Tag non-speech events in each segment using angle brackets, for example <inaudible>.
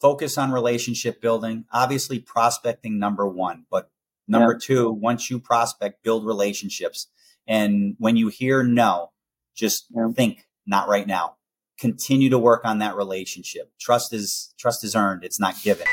focus on relationship building. Obviously, prospecting number one, but number yeah. two, once you prospect, build relationships. And when you hear no, just yeah. think not right now. Continue to work on that relationship. Trust is trust is earned. It's not given.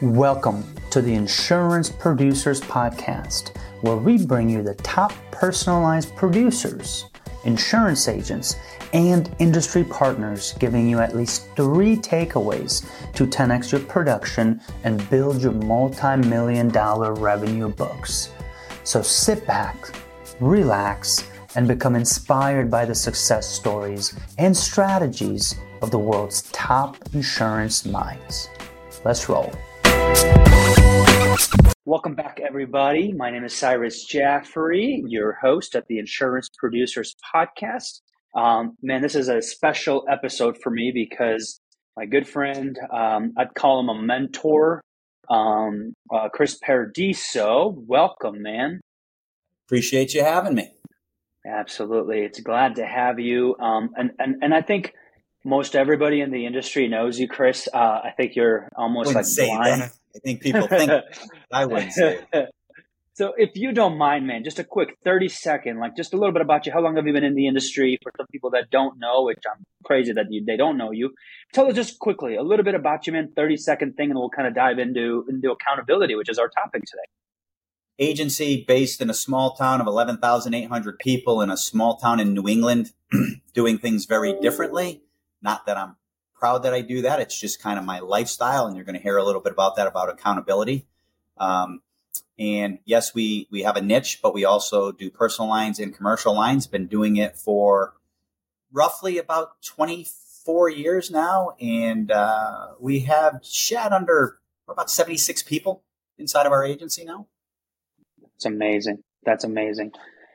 Welcome to the Insurance Producers Podcast, where we bring you the top personalized producers, insurance agents, and industry partners, giving you at least three takeaways to 10x your production and build your multi million dollar revenue books. So sit back, relax, and become inspired by the success stories and strategies of the world's top insurance minds. Let's roll. Welcome back, everybody. My name is Cyrus Jaffery, your host at the Insurance Producers Podcast. Um, man, this is a special episode for me because my good friend, um, I'd call him a mentor, um, uh, Chris Paradiso. Welcome, man. Appreciate you having me. Absolutely, it's glad to have you. Um, and and and I think most everybody in the industry knows you, Chris. Uh, I think you're almost like blind. That. I think people think <laughs> I wouldn't say. So, if you don't mind, man, just a quick 30 second, like just a little bit about you. How long have you been in the industry? For some people that don't know, which I'm crazy that you, they don't know you, tell us just quickly a little bit about you, man. 30 second thing, and we'll kind of dive into into accountability, which is our topic today. Agency based in a small town of 11,800 people in a small town in New England, <clears throat> doing things very differently. Not that I'm proud that I do that. It's just kind of my lifestyle, and you're going to hear a little bit about that about accountability. Um, and yes, we we have a niche, but we also do personal lines and commercial lines. Been doing it for roughly about 24 years now, and uh, we have shed under about 76 people inside of our agency now. It's amazing. That's amazing.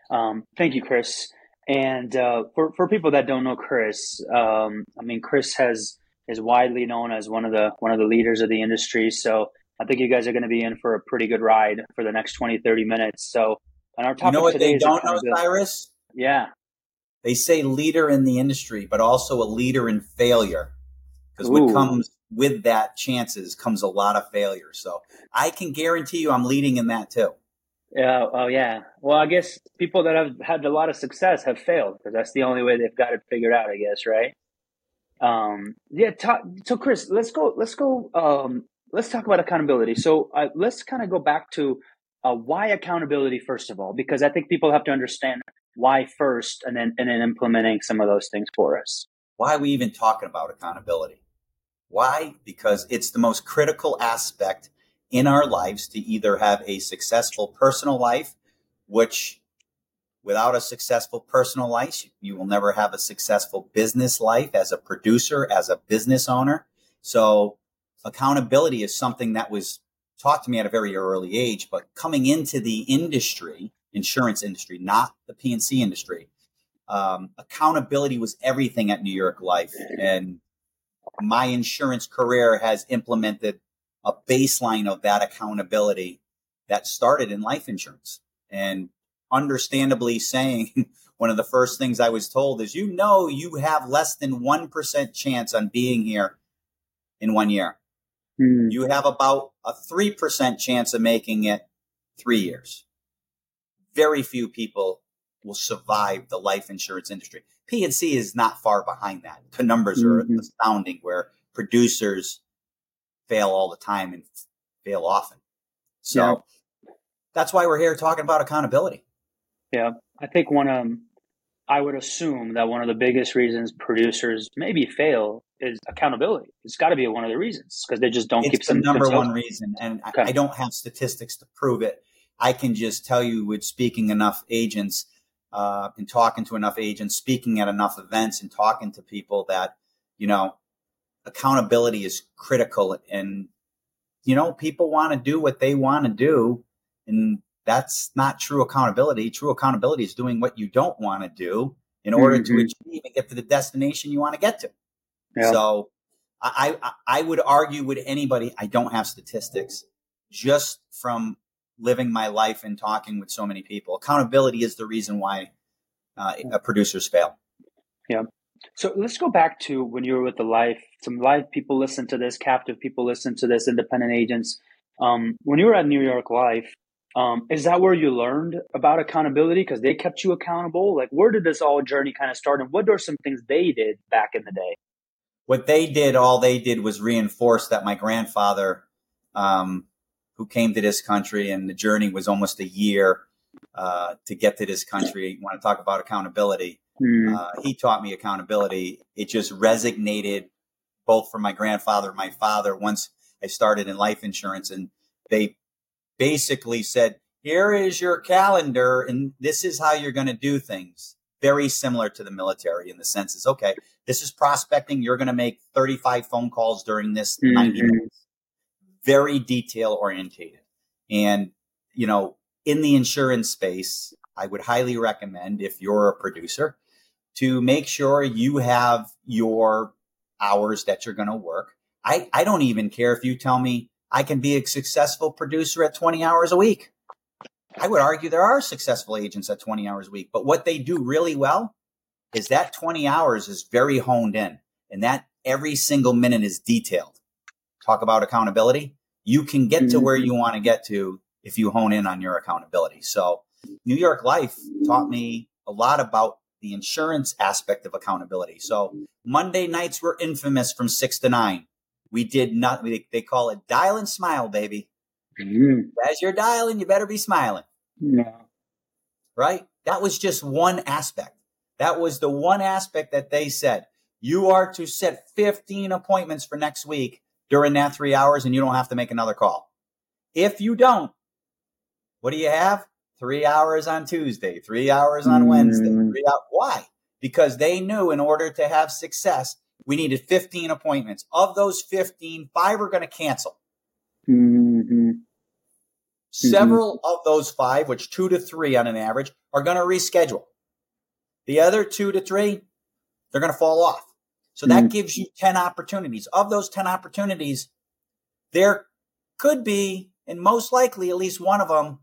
Um, thank you, Chris. And uh, for for people that don't know Chris, um, I mean, Chris has is widely known as one of the one of the leaders of the industry. So I think you guys are going to be in for a pretty good ride for the next 20, 30 minutes. So on our topic you know what today they don't know, Cyrus? Yeah. They say leader in the industry, but also a leader in failure. Because what comes with that chances comes a lot of failure. So I can guarantee you I'm leading in that too. Yeah. Oh, yeah. Well, I guess people that have had a lot of success have failed because that's the only way they've got it figured out. I guess, right? Um. Yeah. so, Chris, let's go. Let's go. Um. Let's talk about accountability. So, uh, let's kind of go back to uh, why accountability first of all, because I think people have to understand why first, and then and then implementing some of those things for us. Why are we even talking about accountability? Why? Because it's the most critical aspect in our lives to either have a successful personal life, which without a successful personal life, you will never have a successful business life as a producer, as a business owner. So accountability is something that was taught to me at a very early age, but coming into the industry, insurance industry, not the P&C industry, um, accountability was everything at New York Life. And my insurance career has implemented a baseline of that accountability that started in life insurance. And understandably saying <laughs> one of the first things I was told is, you know, you have less than 1% chance on being here in one year. Mm. You have about a 3% chance of making it three years. Very few people will survive the life insurance industry. P&C is not far behind that. The numbers are mm-hmm. astounding where producers fail all the time and fail often. So yeah. that's why we're here talking about accountability. Yeah, I think one um, I would assume that one of the biggest reasons producers maybe fail is accountability. It's got to be one of the reasons because they just don't it's keep the number themselves. one reason, and okay. I, I don't have statistics to prove it. I can just tell you with speaking enough agents uh, and talking to enough agents, speaking at enough events, and talking to people that you know accountability is critical and you know people want to do what they want to do and that's not true accountability true accountability is doing what you don't want to do in order mm-hmm. to achieve and get to the destination you want to get to yeah. so I, I i would argue with anybody i don't have statistics just from living my life and talking with so many people accountability is the reason why uh, producers fail yeah So let's go back to when you were with the life. Some life people listen to this, captive people listen to this, independent agents. Um, when you were at New York Life, um, is that where you learned about accountability? Because they kept you accountable. Like, where did this all journey kind of start, and what are some things they did back in the day? What they did, all they did was reinforce that my grandfather, um, who came to this country, and the journey was almost a year uh, to get to this country. You want to talk about accountability? Mm. Uh, he taught me accountability. It just resonated both from my grandfather and my father once I started in life insurance, and they basically said, here is your calendar and this is how you're going to do things. Very similar to the military in the sense is okay, this is prospecting. You're going to make 35 phone calls during this mm-hmm. 90 minutes. Very detail orientated. And, you know, in the insurance space, I would highly recommend if you're a producer to make sure you have your hours that you're going to work. I, I don't even care if you tell me I can be a successful producer at 20 hours a week. I would argue there are successful agents at 20 hours a week, but what they do really well is that 20 hours is very honed in and that every single minute is detailed. Talk about accountability. You can get to where you mm-hmm. want to get to if you hone in on your accountability. So New York Life taught me a lot about the insurance aspect of accountability. So Monday nights were infamous from six to nine. We did not. They call it dial and smile, baby. Mm-hmm. As you're dialing, you better be smiling. Yeah. Right. That was just one aspect. That was the one aspect that they said. You are to set 15 appointments for next week during that three hours, and you don't have to make another call. If you don't, what do you have? Three hours on Tuesday, three hours on mm. Wednesday. Three hours. Why? Because they knew in order to have success, we needed 15 appointments. Of those 15, five are going to cancel. Mm-hmm. Several mm-hmm. of those five, which two to three on an average, are going to reschedule. The other two to three, they're going to fall off. So that mm-hmm. gives you 10 opportunities. Of those 10 opportunities, there could be, and most likely at least one of them,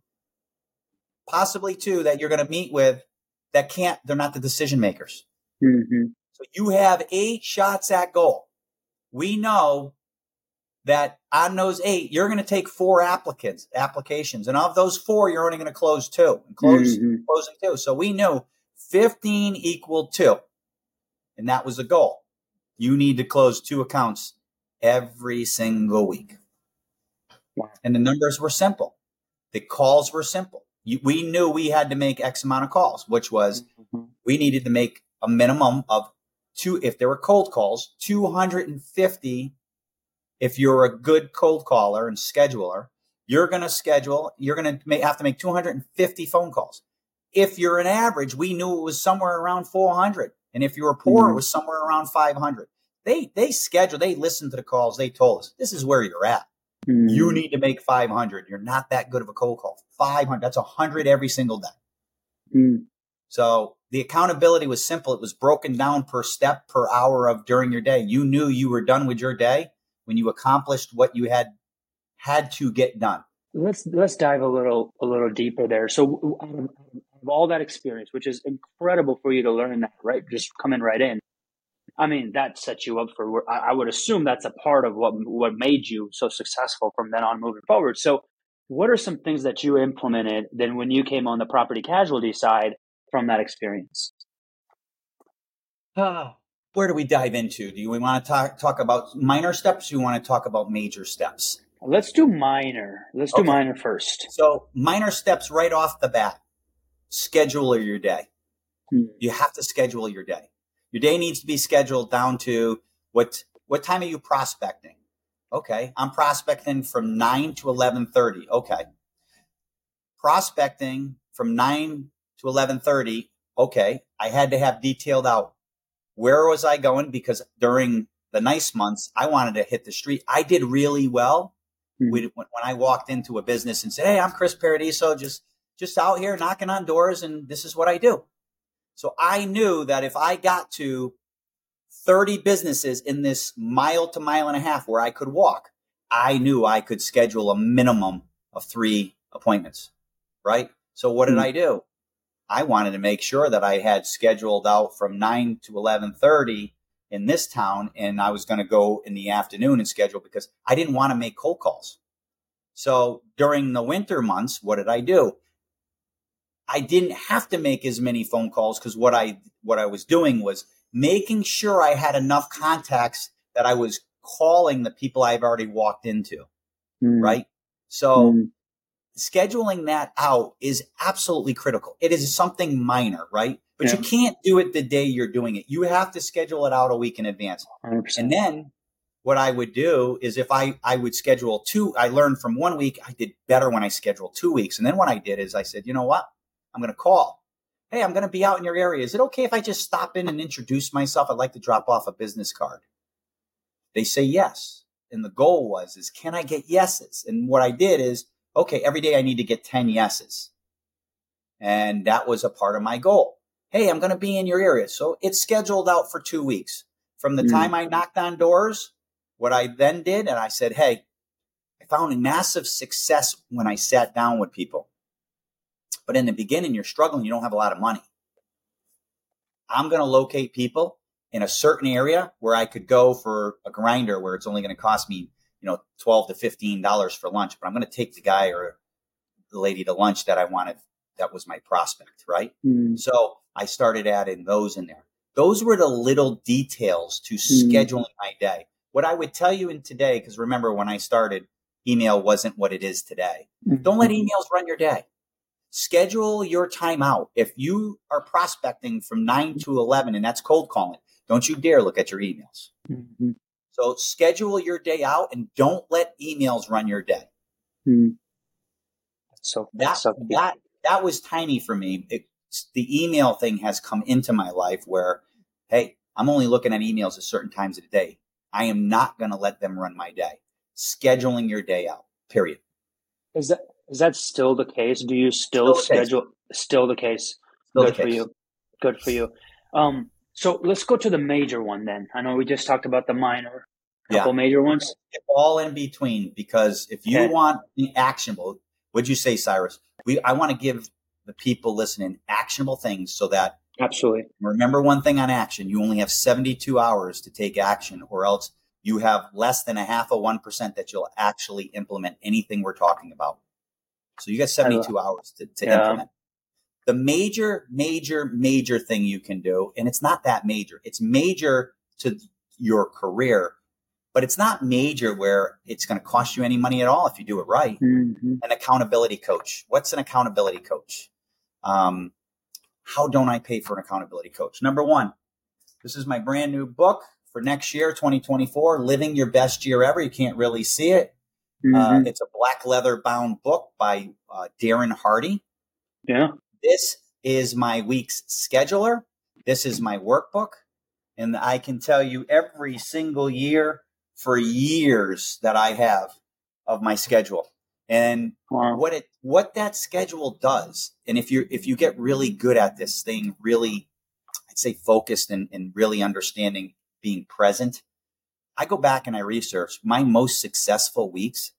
possibly two that you're going to meet with that can't, they're not the decision makers. Mm-hmm. So you have eight shots at goal. We know that on those eight, you're going to take four applicants, applications. And of those four, you're only going to close two and close, mm-hmm. closing two. So we knew 15 equal two. And that was the goal. You need to close two accounts every single week. Wow. And the numbers were simple. The calls were simple. You, we knew we had to make X amount of calls, which was mm-hmm. we needed to make a minimum of two, if there were cold calls, 250. If you're a good cold caller and scheduler, you're going to schedule, you're going to have to make 250 phone calls. If you're an average, we knew it was somewhere around 400. And if you were poor, mm-hmm. it was somewhere around 500. They, they schedule, they listened to the calls. They told us this is where you're at. Mm-hmm. You need to make 500. You're not that good of a cold call. 500. That's 100 every single day. Mm-hmm. So the accountability was simple. It was broken down per step per hour of during your day. You knew you were done with your day when you accomplished what you had had to get done. Let's let's dive a little a little deeper there. So out um, of all that experience, which is incredible for you to learn that, right? Just coming right in. I mean, that sets you up for. I would assume that's a part of what what made you so successful from then on moving forward. So, what are some things that you implemented then when you came on the property casualty side from that experience? Uh, where do we dive into? Do we want to talk talk about minor steps? Or do you want to talk about major steps? Let's do minor. Let's do minor first. So minor steps right off the bat. Schedule your day. Hmm. You have to schedule your day. Your day needs to be scheduled down to what what time are you prospecting? Okay, I'm prospecting from 9 to 11:30. Okay. Prospecting from 9 to 11:30, okay, I had to have detailed out where was I going because during the nice months I wanted to hit the street. I did really well mm-hmm. when, when I walked into a business and said, "Hey, I'm Chris Paradiso, just just out here knocking on doors, and this is what I do." So I knew that if I got to 30 businesses in this mile to mile and a half where I could walk, I knew I could schedule a minimum of three appointments. Right. So what did mm-hmm. I do? I wanted to make sure that I had scheduled out from 9 to 11:30 in this town and I was going to go in the afternoon and schedule because I didn't want to make cold calls. So during the winter months, what did I do? I didn't have to make as many phone calls because what I what I was doing was making sure I had enough contacts that I was calling the people I've already walked into. Mm. Right. So mm. Scheduling that out is absolutely critical. It is something minor, right? But yeah. you can't do it the day you're doing it. You have to schedule it out a week in advance. 100%. And then what I would do is if I, I would schedule two, I learned from one week, I did better when I scheduled two weeks. And then what I did is I said, you know what? I'm going to call. Hey, I'm going to be out in your area. Is it okay if I just stop in and introduce myself? I'd like to drop off a business card. They say yes. And the goal was, is can I get yeses? And what I did is, okay, every day I need to get 10 yeses. And that was a part of my goal. Hey, I'm going to be in your area. So it's scheduled out for two weeks. From the mm. time I knocked on doors, what I then did, and I said, hey, I found a massive success when I sat down with people. But in the beginning, you're struggling, you don't have a lot of money. I'm going to locate people in a certain area where I could go for a grinder where it's only going to cost me, you know, 12 to $15 for lunch, but I'm going to take the guy or the lady to lunch that I wanted. That was my prospect, right? Mm. So I started adding those in there. Those were the little details to mm. scheduling my day. What I would tell you in today, because remember when I started, email wasn't what it is today. Mm-hmm. Don't let emails run your day schedule your time out. If you are prospecting from 9 to 11 and that's cold calling, don't you dare look at your emails. Mm-hmm. So schedule your day out and don't let emails run your day. Mm-hmm. So that, so that, that was tiny for me. It, the email thing has come into my life where, hey, I'm only looking at emails at certain times of the day. I am not going to let them run my day. Scheduling your day out, period. Is that is that still the case? Do you still, still schedule? Case. Still the case. Still Good the for you. Good for you. Um, so let's go to the major one then. I know we just talked about the minor, couple yeah. major ones. All in between, because if you okay. want the actionable, would you say, Cyrus? We I want to give the people listening actionable things so that absolutely remember one thing on action: you only have seventy-two hours to take action, or else you have less than a half of one percent that you'll actually implement anything we're talking about. So you got 72 hours to, to yeah. implement. The major, major, major thing you can do, and it's not that major, it's major to your career, but it's not major where it's going to cost you any money at all if you do it right. Mm-hmm. An accountability coach. What's an accountability coach? Um, how don't I pay for an accountability coach? Number one, this is my brand new book for next year, 2024, Living Your Best Year Ever. You can't really see it. Uh, mm-hmm. Uh, it's a black leather bound book by uh, Darren Hardy. Yeah. This is my week's scheduler. This is my workbook. And I can tell you every single year for years that I have of my schedule. And wow. what it what that schedule does, and if you if you get really good at this thing, really I'd say focused and, and really understanding being present, I go back and I research my most successful weeks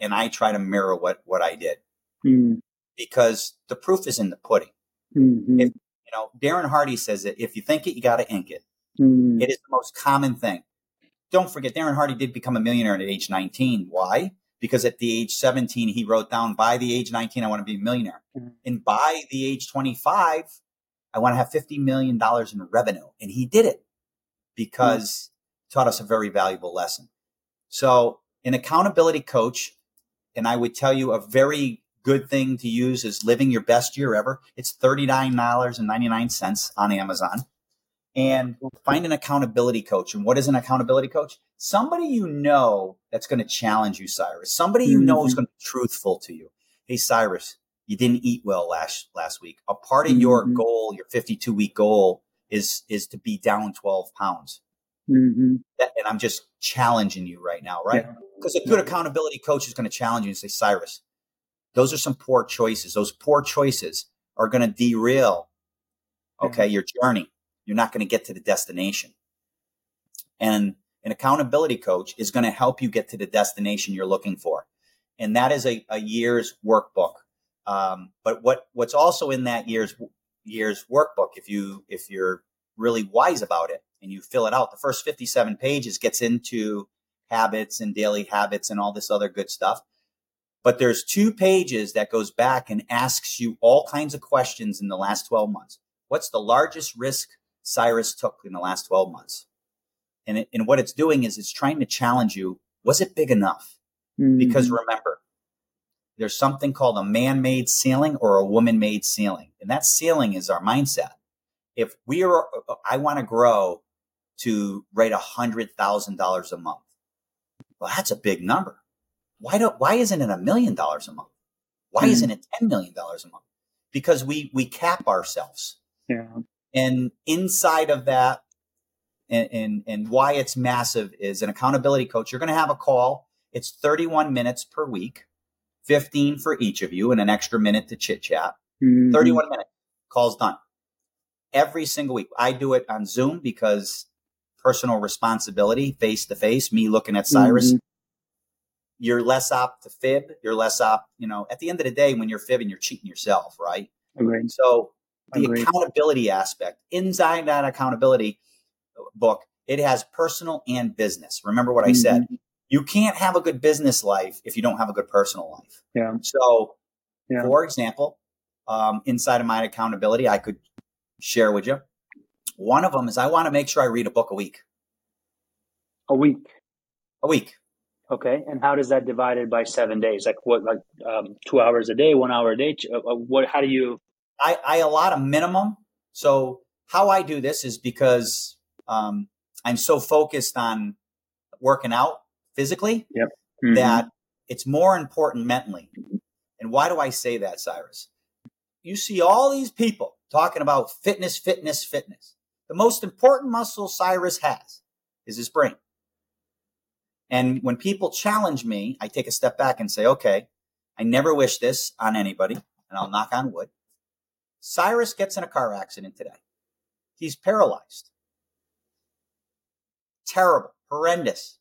and I try to mirror what, what I did mm. Because the proof is in the pudding. Mm-hmm. If, you know, Darren Hardy says that if you think it, you got to ink it. Mm. It is the most common thing. Don't forget, Darren Hardy did become a millionaire at age 19. Why? Because at the age 17, he wrote down, by the age 19, I want to be a millionaire. Mm. And by the age 25, I want to have $50 million in revenue. And he did it because taught us a very valuable lesson. So an accountability coach, and I would tell you a very good thing to use is living your best year ever. It's $39.99 on Amazon. And find an accountability coach. And what is an accountability coach? Somebody you know that's going to challenge you, Cyrus. Somebody you know is mm-hmm. going to be truthful to you. Hey, Cyrus, you didn't eat well last last week. A part of mm-hmm. your goal, your 52 week goal, is is to be down 12 pounds. Mm-hmm. And I'm just challenging you right now, right? Because yeah. a good accountability coach is going to challenge you and say, Cyrus, those are some poor choices. Those poor choices are going to derail, okay, mm-hmm. your journey. You're not going to get to the destination. And an accountability coach is going to help you get to the destination you're looking for. And that is a, a year's workbook. Um, but what, what's also in that year's year's workbook if you if you're really wise about it and you fill it out. The first 57 pages gets into habits and daily habits and all this other good stuff. But there's two pages that goes back and asks you all kinds of questions in the last 12 months. What's the largest risk Cyrus took in the last 12 months? And, it, and what it's doing is it's trying to challenge you. Was it big enough? Mm-hmm. Because remember, there's something called a man made ceiling or a woman made ceiling. And that ceiling is our mindset. If we are, I want to grow to write a hundred thousand dollars a month. Well, that's a big number. Why don't, why isn't it a million dollars a month? Why mm-hmm. isn't it $10 million a month? Because we, we cap ourselves. Yeah. And inside of that, and, and, and why it's massive is an accountability coach. You're going to have a call. It's 31 minutes per week, 15 for each of you, and an extra minute to chit chat. Mm-hmm. 31 minutes. Call's done. Every single week. I do it on Zoom because personal responsibility face to face, me looking at Cyrus. Mm-hmm. You're less apt to fib. You're less apt, you know, at the end of the day, when you're fibbing, you're cheating yourself, right? Agreed. So the Agreed. accountability aspect, inside that accountability book, it has personal and business. Remember what mm-hmm. I said. You can't have a good business life if you don't have a good personal life. Yeah. So, yeah. for example, um, inside of my accountability, I could share with you one of them is I want to make sure I read a book a week. A week. A week. Okay, and how does that divided by seven days? Like what? Like um, two hours a day, one hour a day? Uh, uh, what? How do you? I I allot a minimum. So how I do this is because um, I'm so focused on working out physically yep. mm-hmm. that it's more important mentally. And why do I say that, Cyrus? You see all these people talking about fitness, fitness, fitness. The most important muscle Cyrus has is his brain. And when people challenge me, I take a step back and say, okay, I never wish this on anybody, and I'll knock on wood. Cyrus gets in a car accident today. He's paralyzed. Terrible, horrendous,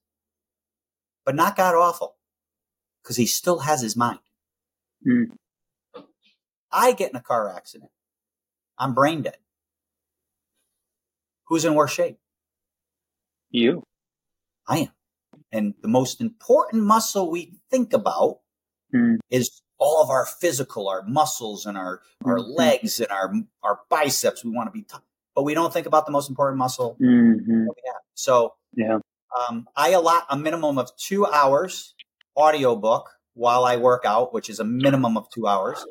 but not God awful because he still has his mind. Mm. I get in a car accident. I'm brain dead who's in worse shape? You. I am. And the most important muscle we think about mm. is all of our physical, our muscles and our, our mm-hmm. legs and our, our biceps. We want to be tough, but we don't think about the most important muscle mm-hmm. So, yeah. Um, I allot a minimum of two hours audiobook while I work out, which is a minimum of two hours.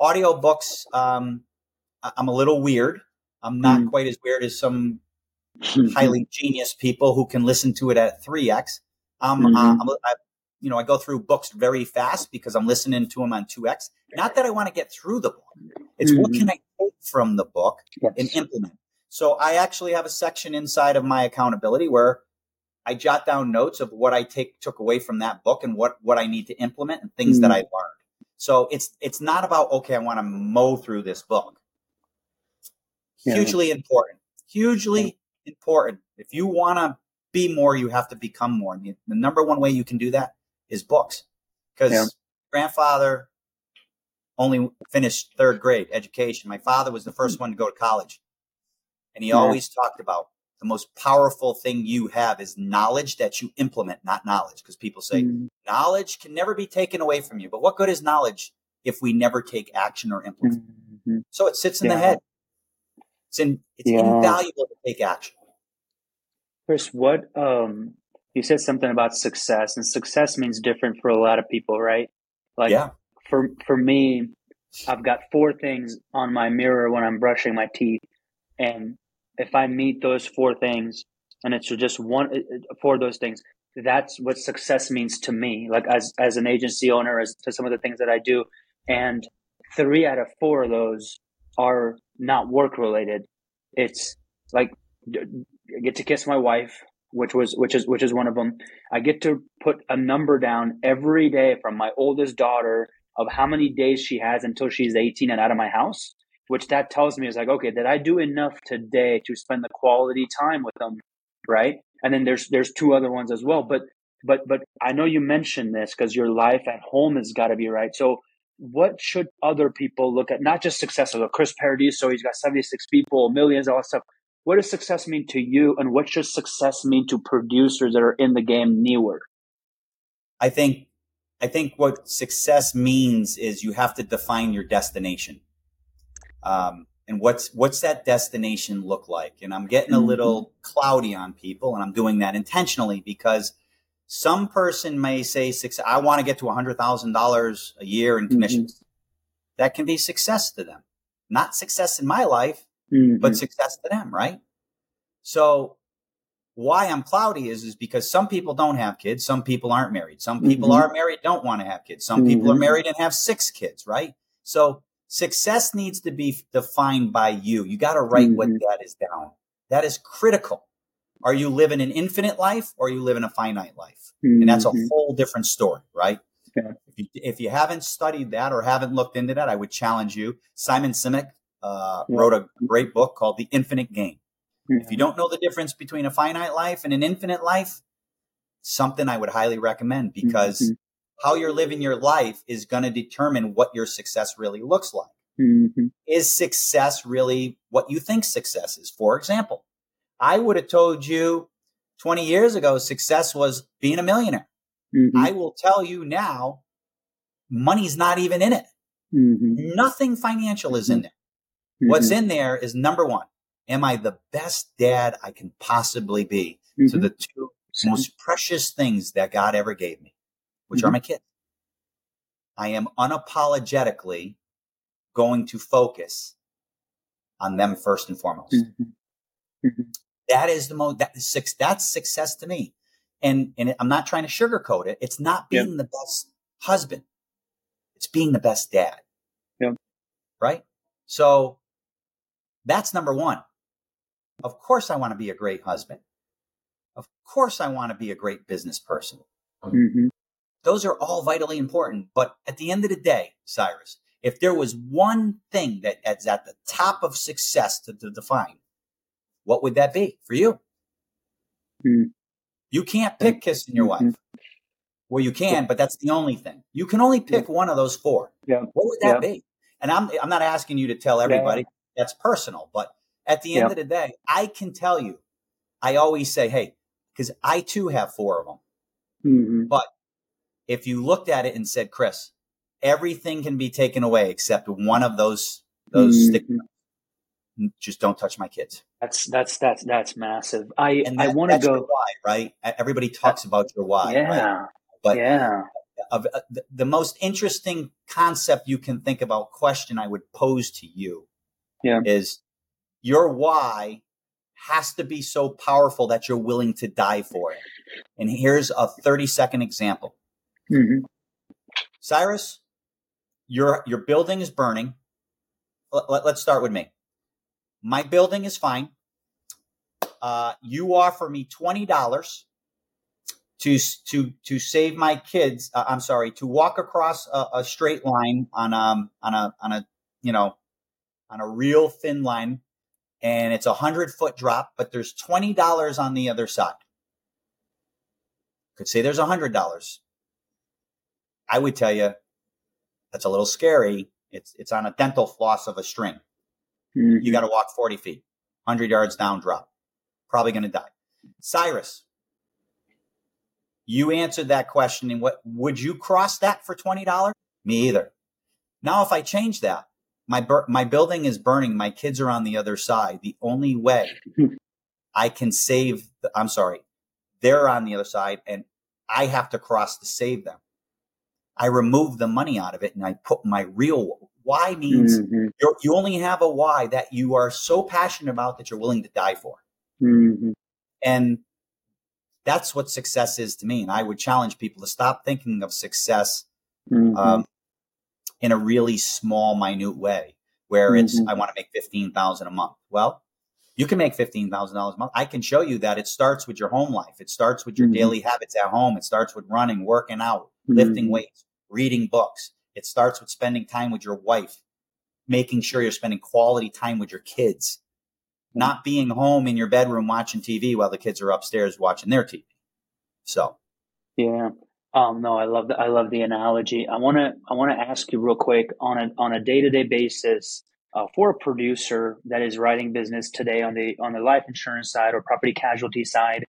Audiobooks, um, I'm a little weird. I'm not mm. quite as weird as some <laughs> highly genius people who can listen to it at 3x. Um, mm-hmm. uh, I'm, I, you know, I go through books very fast because I'm listening to them on 2x. Not that I want to get through the book. It's mm-hmm. what can I take from the book yes. and implement. So I actually have a section inside of my accountability where I jot down notes of what I take took away from that book and what what I need to implement and things mm-hmm. that I learned. So it's it's not about okay, I want to mow through this book yeah. hugely important. Hugely important. If you want to be more, you have to become more. And the number one way you can do that is books. Because yeah. grandfather only finished third grade education. My father was the first one to go to college. And he yeah. always talked about the most powerful thing you have is knowledge that you implement, not knowledge. Because people say mm. knowledge can never be taken away from you. But what good is knowledge if we never take action or implement? Mm-hmm. So it sits in yeah. the head. It's in, it's yeah. invaluable to take action. Chris, what um you said something about success, and success means different for a lot of people, right? Like yeah. for for me, I've got four things on my mirror when I'm brushing my teeth, and if I meet those four things, and it's just one uh, uh, four of those things, that's what success means to me. Like as as an agency owner, as to some of the things that I do, and three out of four of those are not work related. It's like I get to kiss my wife, which was which is which is one of them. I get to put a number down every day from my oldest daughter of how many days she has until she's 18 and out of my house, which that tells me is like, okay, did I do enough today to spend the quality time with them, right? And then there's there's two other ones as well, but but but I know you mentioned this because your life at home has got to be right. So what should other people look at? Not just success of Chris Paradiso, he's got 76 people, millions, all that stuff. What does success mean to you, and what should success mean to producers that are in the game newer? I think I think what success means is you have to define your destination. Um, and what's what's that destination look like? And I'm getting a mm-hmm. little cloudy on people, and I'm doing that intentionally because some person may say, success "I want to get to hundred thousand dollars a year in mm-hmm. commissions." Mm-hmm. That can be success to them, not success in my life, mm-hmm. but success to them, right? So why I'm cloudy is is because some people don't have kids, some people aren't married, some people mm-hmm. are married, don't want to have kids, some mm-hmm. people are mm-hmm. married and have six kids, right? So success needs to be defined by you. You got to write mm-hmm. what that is down. That is critical. Are you living an infinite life or are you living a finite life? And that's a mm-hmm. whole different story, right? Yeah. If, you, if you haven't studied that or haven't looked into that, I would challenge you. Simon Sinek uh, wrote a great book called The Infinite Game. If you don't know the difference between a finite life and an infinite life, something I would highly recommend because mm-hmm. how you're living your life is going to determine what your success really looks like. Mm-hmm. Is success really what you think success is? For example, I would have told you 20 years ago success was being a millionaire. Mm-hmm. I will tell you now, money's not even in it. Mm-hmm. Nothing financial is in mm-hmm. What's mm-hmm. in there is number one, am I the best dad I can possibly be mm-hmm. to the two most precious things that God ever gave me, which mm-hmm. are my kids? I am unapologetically going to focus on them first and foremost. Mm-hmm. mm-hmm. That is the most, that is, that's success to me. And, and I'm not trying to sugarcoat it. It's not being yeah. the best husband. It's being the best dad. Yeah. Right. So that's number one. Of course, I want to be a great husband. Of course, I want to be a great business person. Mm-hmm. Those are all vitally important. But at the end of the day, Cyrus, if there was one thing that is at the top of success to, to define, what would that be for you? Mm-hmm. You can't pick kissing your mm-hmm. wife. Well, you can, but that's the only thing. You can only pick yeah. one of those four. Yeah. What would that yeah. be? And I'm I'm not asking you to tell everybody. That's personal, but at the end yep. of the day, I can tell you, I always say, hey, because I too have four of them. Mm-hmm. But if you looked at it and said, Chris, everything can be taken away except one of those those mm-hmm. stick just don't touch my kids. That's that's that's that's massive. I that, I want to go why right. Everybody talks about your why. Yeah, right? but yeah. Of, uh, the, the most interesting concept you can think about, question I would pose to you, yeah. is your why has to be so powerful that you're willing to die for it. And here's a 30 second example. Mm-hmm. Cyrus, your, your building is burning. Let, us let, start with me. My building is fine. Uh, you offer me $20 to, to, to save my kids. Uh, I'm sorry, to walk across a, a straight line on, um, on a, on a, you know, on a real thin line and it's a hundred foot drop, but there's twenty dollars on the other side. Could say there's a hundred dollars. I would tell you that's a little scary. It's it's on a dental floss of a string. Mm-hmm. You got to walk forty feet, hundred yards down, drop. Probably going to die. Cyrus, you answered that question. And what would you cross that for twenty dollars? Me either. Now, if I change that, my bur- my building is burning. My kids are on the other side. The only way I can save, the, I'm sorry, they're on the other side, and I have to cross to save them. I remove the money out of it, and I put my real why means mm-hmm. you only have a why that you are so passionate about that you're willing to die for, mm-hmm. and that's what success is to me. And I would challenge people to stop thinking of success mm-hmm. um, in a really small, minute way where mm-hmm. it's, I want to make 15,000 a month. Well, you can make $15,000 a month. I can show you that it starts with your home life. It starts with your mm-hmm. daily habits at home. It starts with running, working out, mm-hmm. lifting weights, reading books. It starts with spending time with your wife, making sure you're spending quality time with your kids, not being home in your bedroom watching TV while the kids are upstairs watching their TV. So, yeah. Um, no, I love the, I love the analogy. I want to I want to ask you real quick on a on a day to day basis uh, for a producer that is writing business today on the on the life insurance side or property casualty side.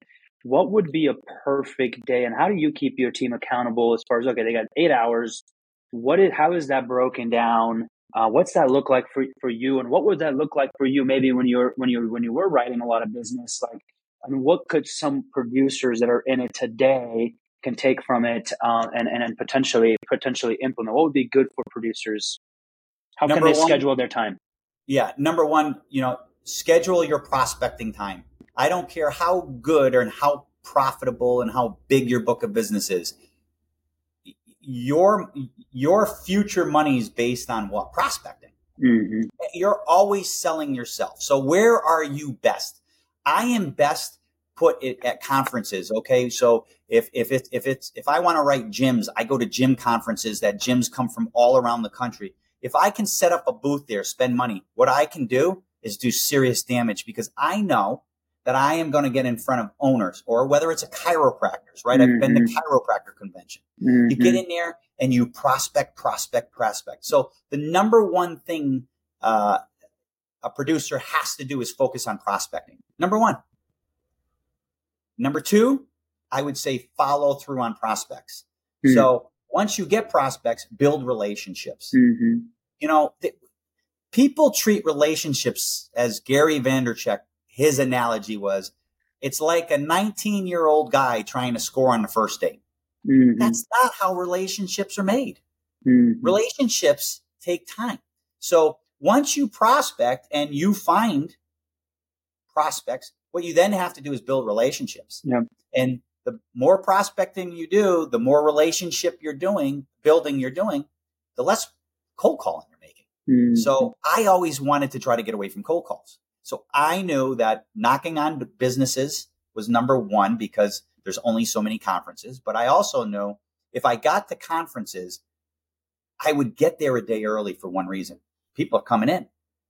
What would be a perfect day, and how do you keep your team accountable as far as okay, they got eight hours. What is how is that broken down? Uh, what's that look like for, for you, and what would that look like for you? Maybe when you're when you when you were writing a lot of business, like I mean, what could some producers that are in it today can take from it uh, and, and and potentially potentially implement? What would be good for producers? How number can they one, schedule their time? Yeah, number one, you know, schedule your prospecting time. I don't care how good or how profitable and how big your book of business is. Your your future money is based on what prospecting. Mm-hmm. You're always selling yourself. So where are you best? I am best put it at conferences. Okay. So if, if it's, if it's, if I want to write gyms, I go to gym conferences that gyms come from all around the country. If I can set up a booth there, spend money, what I can do is do serious damage because I know that I am going to get in front of owners or whether it's a chiropractors, right? Mm-hmm. I've been to mm-hmm. chiropractor convention. Mm-hmm. You get in there and you prospect, prospect, prospect. So the number one thing, uh, a producer has to do is focus on prospecting. Number one, Number two, I would say follow through on prospects. Mm-hmm. So once you get prospects, build relationships. Mm-hmm. You know, th- people treat relationships as Gary Vaynerchuk, his analogy was, it's like a 19 year old guy trying to score on the first date. Mm-hmm. That's not how relationships are made. Mm-hmm. Relationships take time. So once you prospect and you find prospects, what you then have to do is build relationships. Yeah. And the more prospecting you do, the more relationship you're doing, building you're doing, the less cold calling you're making. Mm-hmm. So I always wanted to try to get away from cold calls. So I knew that knocking on businesses was number one because there's only so many conferences. But I also knew if I got to conferences, I would get there a day early for one reason. People are coming in,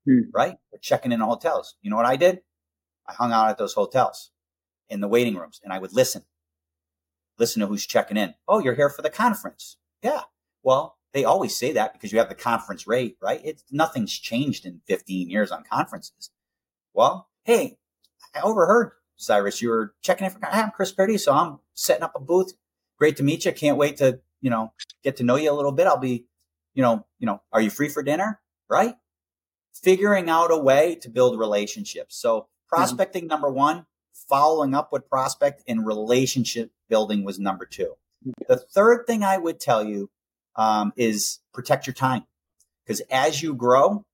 mm. right? They're checking in hotels. You know what I did? I hung out at those hotels in the waiting rooms and I would listen, listen to who's checking in. Oh, you're here for the conference. Yeah. Well, they always say that because you have the conference rate, right? It's nothing's changed in 15 years on conferences. Well, hey, I overheard Cyrus, you were checking in for, I'm Chris Paradiso I'm setting up a booth. Great to meet you. Can't wait to, you know, get to know you a little bit. I'll be, you know, you know, are you free for dinner? Right? Figuring out a way to build relationships. So Prospecting, mm-hmm. number one, following up with prospect and relationship building was number two. The third thing I would tell you um, is protect your time. Because as you grow,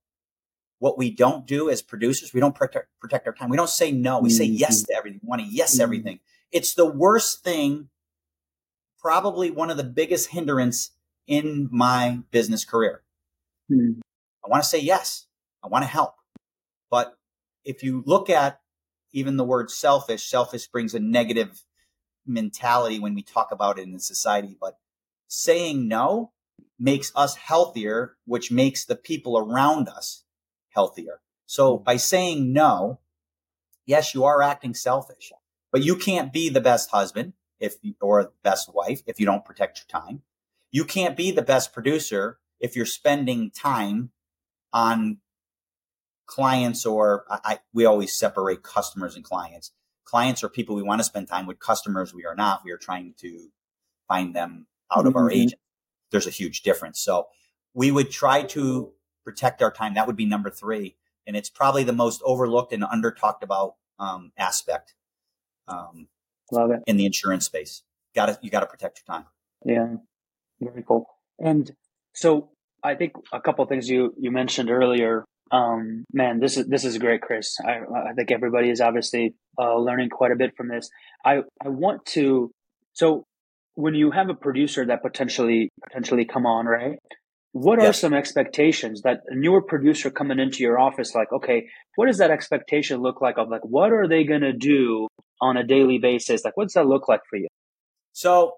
what we don't do as producers, we don't protect, protect our time. We don't say no. We say yes mm-hmm. to everything. We want to yes mm-hmm. everything. It's the worst thing, probably one of the biggest hindrance in my business career. Mm-hmm. I want to say yes. I want to help. But if you look at even the word selfish, selfish brings a negative mentality when we talk about it in society. But saying no makes us healthier, which makes the people around us healthier. So hmm. by saying no, yes, you are acting selfish, but you can't be the best husband if or the best wife if you don't protect your time. You can't be the best producer if you're spending time on clients or I, we always separate customers and clients. Clients are people we want to spend time with. Customers we are not. We are trying to find them out mm-hmm. of our mm-hmm. agent. There's a huge difference. So we would try to protect our time. That would be number three. And it's probably the most overlooked and under talked about um, aspect. Um, Love it. In the insurance space. Got to, you got to protect your time. Yeah. Very cool. And so I think a couple of things you, you mentioned earlier um, man, this is this is great, Chris. I, I think everybody is obviously uh, learning quite a bit from this. I I want to so when you have a producer that potentially potentially come on, right? What are some expectations that a newer producer coming into your office like, okay, what does that expectation look like of like what are they gonna do on a daily basis? Like what's that look like for you? So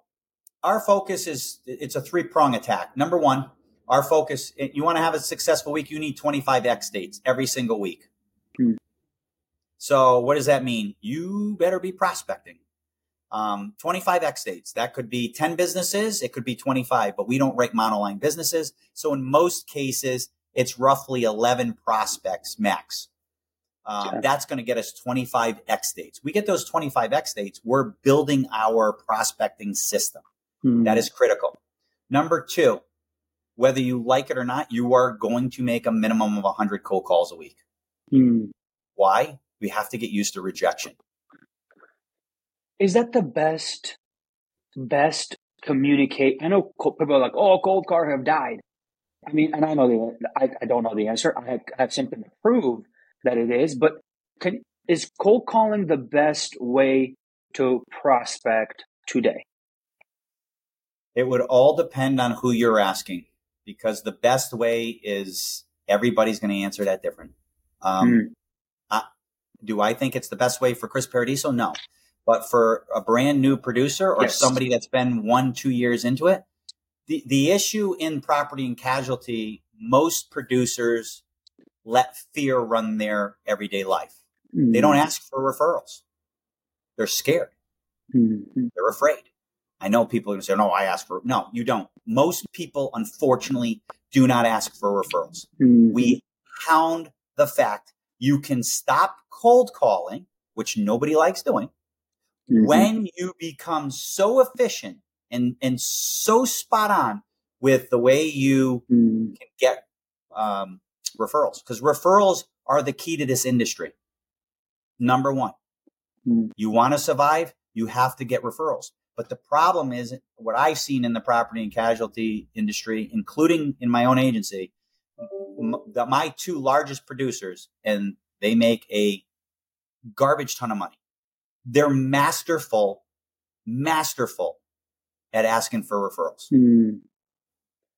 our focus is it's a three prong attack. Number one, our focus, you want to have a successful week, you need 25 X dates every single week. Hmm. So what does that mean? You better be prospecting. Um, 25 X dates. That could be 10 businesses. It could be 25, but we don't rate monoline businesses. So in most cases, it's roughly 11 prospects max. Um. That's going to get us 25 X dates. We get those 25 X dates. We're building our prospecting system. Hmm. That is critical. Number two, whether you like it or not, you are going to make a minimum of 100 cold calls a week. Hmm. Why? We have to get used to rejection. Is that the best, best communicate? I know people are like, oh, cold cars have died. I mean, and I know the, I, I don't know the answer. I have, I have something to prove that it is, but can, is cold calling the best way to prospect today? It would all depend on who you're asking because the best way is everybody's going to answer that different. Um, mm. I, do I think it's the best way for Chris Paradiso? No. But for a brand new producer or yes. somebody that's been one, two years into it, the, the issue in property and casualty, most producers let fear run their everyday life. Mm. They don't hmm. ask for referrals. They're scared. Mm-hmm. They're afraid. I know people are going to say, no, I ask for, no, you don't. Most people, unfortunately, do not ask for referrals. Mm-hmm. We hound the fact you can stop cold calling, which nobody likes doing, mm-hmm. when you become so efficient and, and so spot on with the way you mm-hmm. can get um, referrals. Because referrals are the key to this industry. Number one, mm-hmm. you want to survive, you have to get referrals. But the problem is what I've seen in the property and casualty industry, including in my own agency, my two largest producers, and they make a garbage ton of money. They're masterful, masterful at asking for referrals. Mm.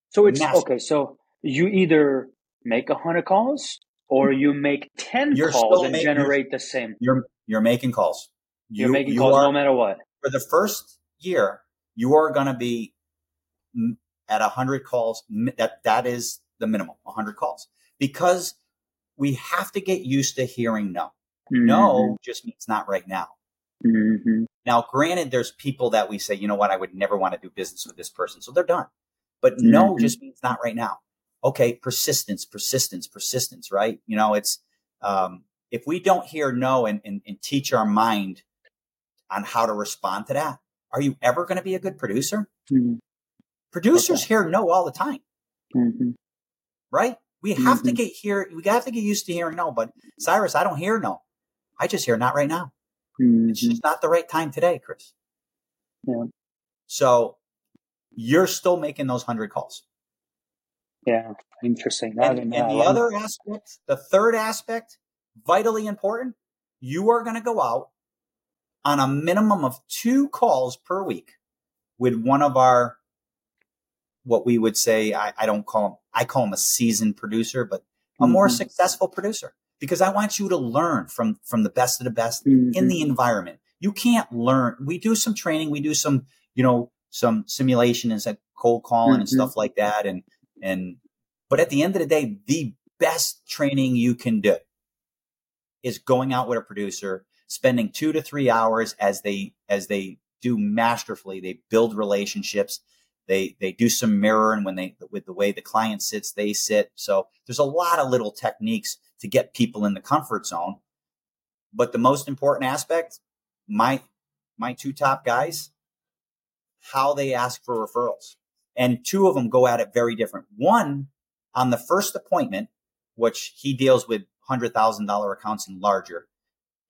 So it's okay. So you either make a hundred calls or you make 10 you're calls and generate the same. You're, you're making calls. You're you, making you calls are, no matter what. For the first year, you are going to be at 100 calls. That, that is the minimum, 100 calls. Because we have to get used to hearing no. Mm-hmm. No just means not right now. Mm-hmm. Now, granted, there's people that we say, you know what, I would never want to do business with this person. So they're done. But mm-hmm. no just means not right now. Okay, persistence, persistence, persistence, right? You know, it's, um, if we don't hear no and, and, and teach our mind on how to respond to that, are you ever going to be a good producer? Mm-hmm. Producers okay. hear no all the time. Mm-hmm. Right? We have mm-hmm. to get here. We have to get used to hearing no. But Cyrus, I don't hear no. I just hear not right now. It's mm-hmm. just not the right time today, Chris. Yeah. So you're still making those hundred calls. Yeah, interesting. And, and the other aspect, the third aspect, vitally important, you are going to go out on a minimum of two calls per week with one of our what we would say I, I don't call him I call him a seasoned producer, but a mm-hmm. more successful producer because I want you to learn from from the best of the best mm-hmm. in the environment. You can't learn. We do some training, we do some, you know, some simulation and cold calling mm-hmm. and stuff like that. And and but at the end of the day, the best training you can do is going out with a producer spending two to three hours as they as they do masterfully. They build relationships. They they do some mirroring when they with the way the client sits, they sit. So there's a lot of little techniques to get people in the comfort zone. But the most important aspect, my my two top guys, how they ask for referrals. And two of them go at it very different. One on the first appointment, which he deals with hundred thousand dollar accounts and larger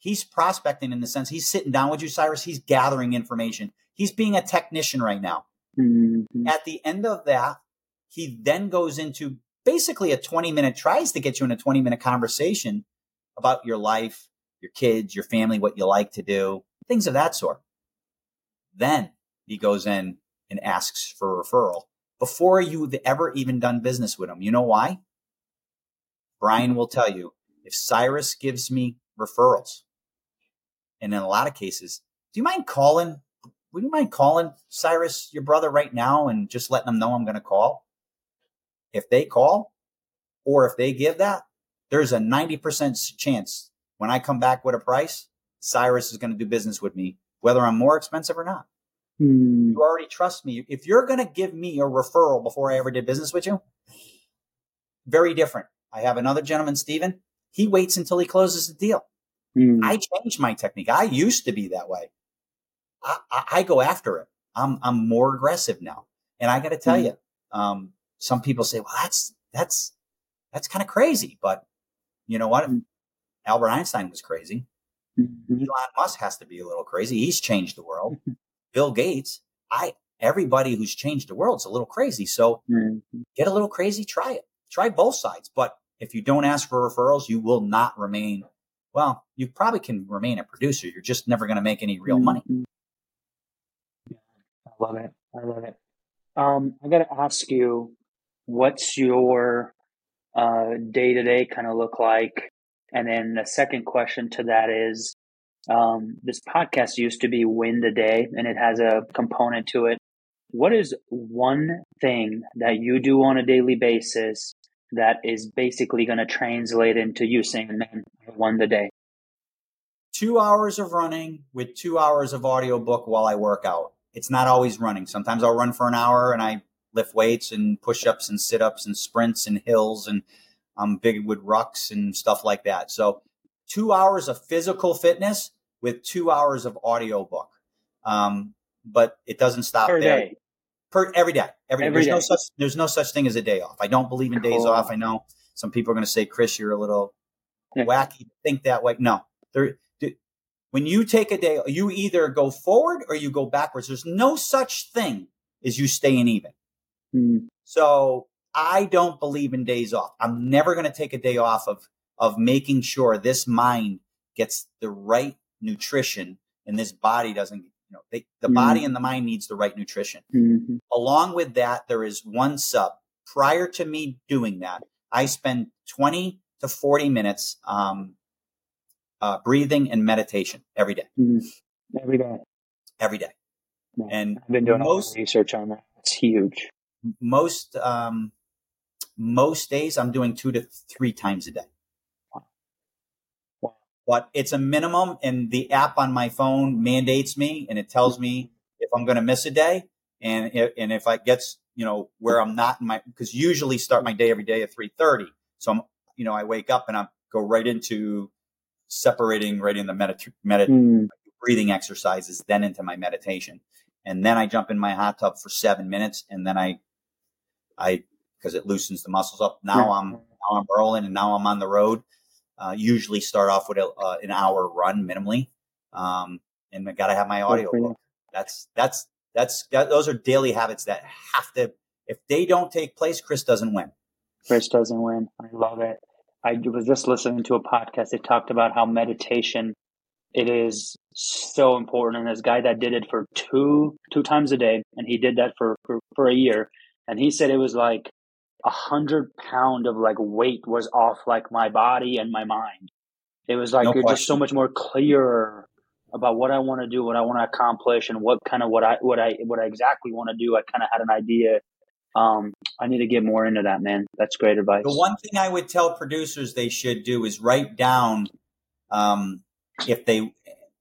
he's prospecting in the sense he's sitting down with you, Cyrus. He's gathering information. He's being a technician right now. Mm-hmm. At the end of that, he then goes into basically a 20 minute, tries to get you in a 20 minute conversation about your life, your kids, your family, what you like to do, things of that sort. Then he goes in and asks for a referral before you've ever even done business with him. You know why? Brian will tell you if Cyrus gives me referrals, and in a lot of cases, do you mind calling? Would you mind calling Cyrus, your brother, right now and just letting them know I'm going to call? If they call or if they give that, there's a 90% chance when I come back with a price, Cyrus is going to do business with me whether I'm more expensive or not. Mm. You already trust me. If you're going to give me a referral before I ever did business with you, very different. I have another gentleman, Steven. He waits until he closes the deal. Mm. I changed my technique. I used to be that way. I, I, I go after it. I'm, I'm more aggressive now. And I got to tell Mm. you, um, some people say, well, that's, that's, that's kind of crazy. But you know what? Mm. Albert Einstein was crazy. Mhm. Elon Musk has to be a little crazy. He's changed the world. <laughs> Bill Gates, I, everybody who's changed the world is a little crazy. So Mhm. get a little crazy, try it. Try both sides. But if you don't ask for referrals, you will not remain, well, you probably can remain a producer. You're just never going to make any real money. Mhm. Yeah, I love it. I love it. Um, I got to ask you, what's your day to day kind of look like? And then the second question to that is, um, this podcast used to be Win the Day, and it has a component to it. What is one thing that you do on a daily basis that is basically going to translate into you saying, "Man, I won the day"? Two hours of running with two hours of audiobook while I work out. It's not always running. Sometimes I'll run for an hour and I lift weights and push ups and sit ups and sprints and hills and I'm big with rucks and stuff like that. So two hours of physical fitness with two hours of audiobook. Um, but it doesn't stop Per there. day. Per every day. Every, Every there's no such there's no such thing as a day off. I don't believe in days off. I know some people are going to say, Chris, you're a little Yeah. wacky. to Think that way. No, there. When you take a day, you either go forward or you go backwards. There's no such thing as you staying even. Mm, So I don't believe in days off. I'm never going to take a day off of of making sure this mind gets the right nutrition and this body doesn't. You know, they, the Mhm. body and the mind needs the right nutrition. mhm, Along with that, there is one sub. Prior to me doing that, I spend 20 to 40 minutes um, uh, breathing and meditation every day, mhm. Every day. every day. Yeah. And I've been doing a lot most of research on that. It's huge. most um, most days I'm doing two to three times a day. But it's a minimum, and the app on my phone mandates me, and it tells me if I'm going to miss a day, and if, and if I gets you know where I'm not in my because usually start my day every day at three thirty. So I'm you know I wake up and I go right into separating right in the medit- medit- Mm, breathing exercises, then into my meditation. And then I jump in my hot tub for seven minutes and then I, I, cause it loosens the muscles up. Now yeah. I'm, now I'm rolling and now I'm on the road. Uh, usually start off with a, uh, an hour run minimally. Um, and I got to have my audio book. That's, that's, that's, that, those are daily habits that have to, if they don't take place, Chris doesn't win. Chris doesn't win. I love it. I was just listening to a podcast. They talked about how meditation it is so important. And this guy that did it for two two times a day, and he did that for for, for a year, and he said it was like a hundred pound of like weight was off like my body and my mind. It was like No you're just so much more clear about what I want to do, what I want to accomplish, and what kind of what I what I what I exactly want to do. I kind of had an idea. Um, I need to get more into that, man. That's great advice. The one thing I would tell producers they should do is write down um, if they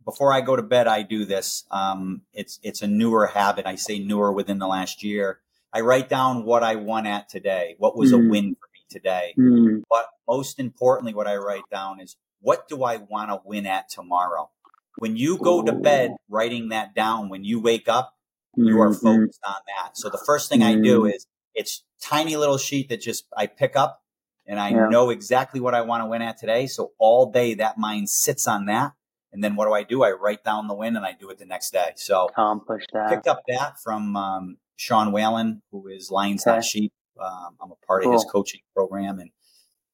before I go to bed. I do this. Um, it's it's a newer habit. I say newer within the last year. I write down what I won at today. What was a Mm. win for me today? Mm, But most importantly, what I write down is what do I want to win at tomorrow? When you go to bed writing that down, when you wake up, you are mm, mm. focused on that. So the first thing I do Mm. is it's tiny little sheet that just I pick up and I Yeah. know exactly what I want to win at today. So all day that mind sits on that. And then what do I do? I write down the win and I do it the next day. So accomplish that. picked up that from um, Sean Whalen, who is Lions Okay. Not Sheep. Um, I'm a part of his coaching program and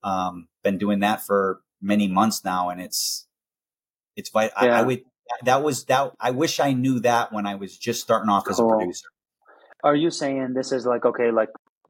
um, been doing that for many months now. And it's it's vit- I, Yeah. I would that was that. I wish I knew that when I was just starting off as a producer. Are you saying this is like okay, like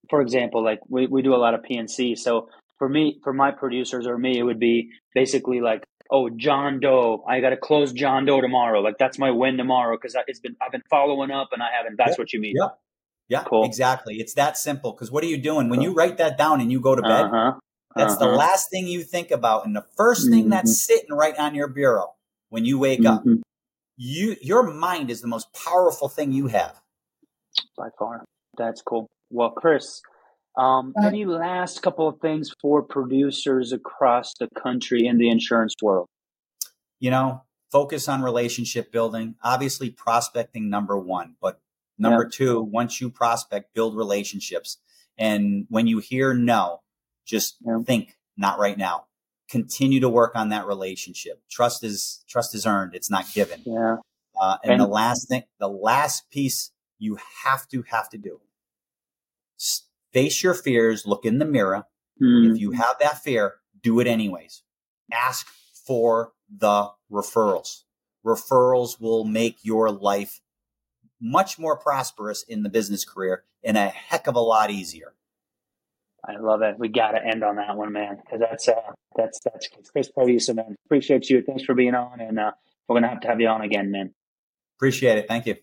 for example, like we, we do a lot of P&C. So for me, for my producers or me, it would be basically like, oh, John Doe, I got to close John Doe tomorrow. Like that's my win tomorrow because it's been I've been following up and I haven't. That's what you mean. Yep. Yeah, Cool. exactly. It's that simple. Because what are you doing when you write that down and you go to bed? Uh huh. That's the uh-huh. last thing you think about, and the first thing that's sitting right on your bureau when you wake up. Mhm. you your mind is the most powerful thing you have. By far. That's cool. Well, Chris, um, any last couple of things for producers across the country in the insurance world? You know, focus on relationship building. Obviously, prospecting number one, but number two, once you prospect, build relationships. And when you hear no, just think, not right now. Continue to work on that relationship. Trust is trust is earned. It's not given. Yeah. Uh, and, and the last thing, the last piece you have to have to do face your fears, look in the mirror. Mm. If you have that fear, do it anyways. Ask for the referrals. Referrals will make your life much more prosperous in the business career and a heck of a lot easier. I love it. We got to end on that one, man, because that's uh, that's that's Chris Producer, man. Appreciate you. Thanks for being on, and uh, we're gonna have to have you on again, man. Appreciate it. Thank you.